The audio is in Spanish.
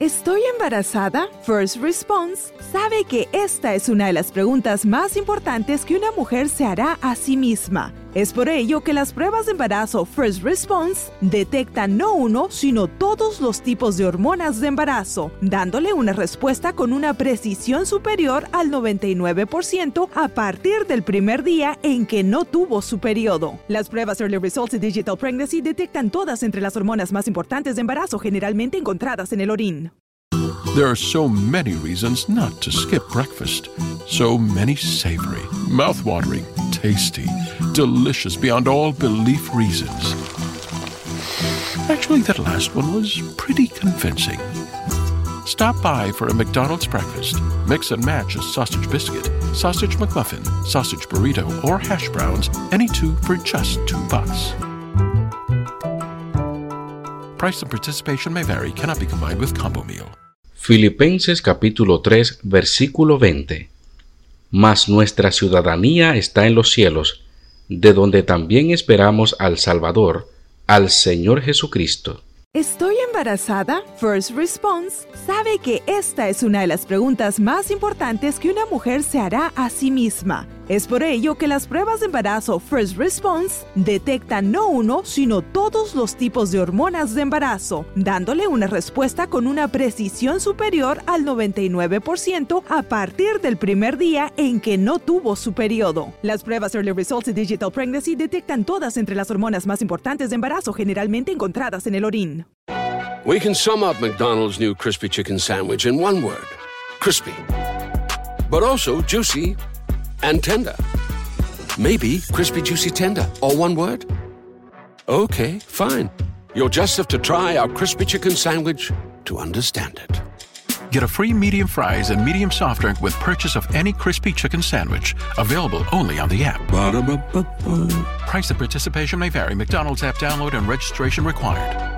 ¿Estoy embarazada? First Response sabe que esta es una de las preguntas más importantes que una mujer se hará a sí misma. Es por ello que las pruebas de embarazo First Response detectan no uno, sino todos los tipos de hormonas de embarazo, dándole una respuesta con una precisión superior al 99% a partir del primer día en que no tuvo su periodo. Las pruebas Early Results de Digital Pregnancy detectan todas entre las hormonas más importantes de embarazo generalmente encontradas en el orín. There are so many reasons not to skip breakfast. So many savory, mouth-watering, tasty, delicious beyond all belief reasons. Actually, that last one was pretty convincing. Stop by for a McDonald's breakfast. Mix and match a sausage biscuit, sausage McMuffin, sausage burrito, or hash browns, any two for just two bucks. Price and participation may vary, cannot be combined with combo meal. Filipenses capítulo 3 versículo 20. Mas nuestra ciudadanía está en los cielos, de donde también esperamos al Salvador, al Señor Jesucristo. ¿Estoy embarazada? First Response sabe que esta es una de las preguntas más importantes que una mujer se hará a sí misma. Es por ello que las pruebas de embarazo First Response detectan no uno, sino todos los tipos de hormonas de embarazo, dándole una respuesta con una precisión superior al 99% a partir del primer día en que no tuvo su periodo. Las pruebas Early Results de Digital Pregnancy detectan todas entre las hormonas más importantes de embarazo generalmente encontradas en el orín. We can sum up McDonald's new crispy chicken sandwich in one word crispy. But also juicy and tender. Maybe crispy, juicy, tender, or one word? Okay, fine. You'll just have to try our crispy chicken sandwich to understand it. Get a free medium fries and medium soft drink with purchase of any crispy chicken sandwich. Available only on the app. Ba-da-ba-ba-ba. Price and participation may vary. McDonald's app download and registration required.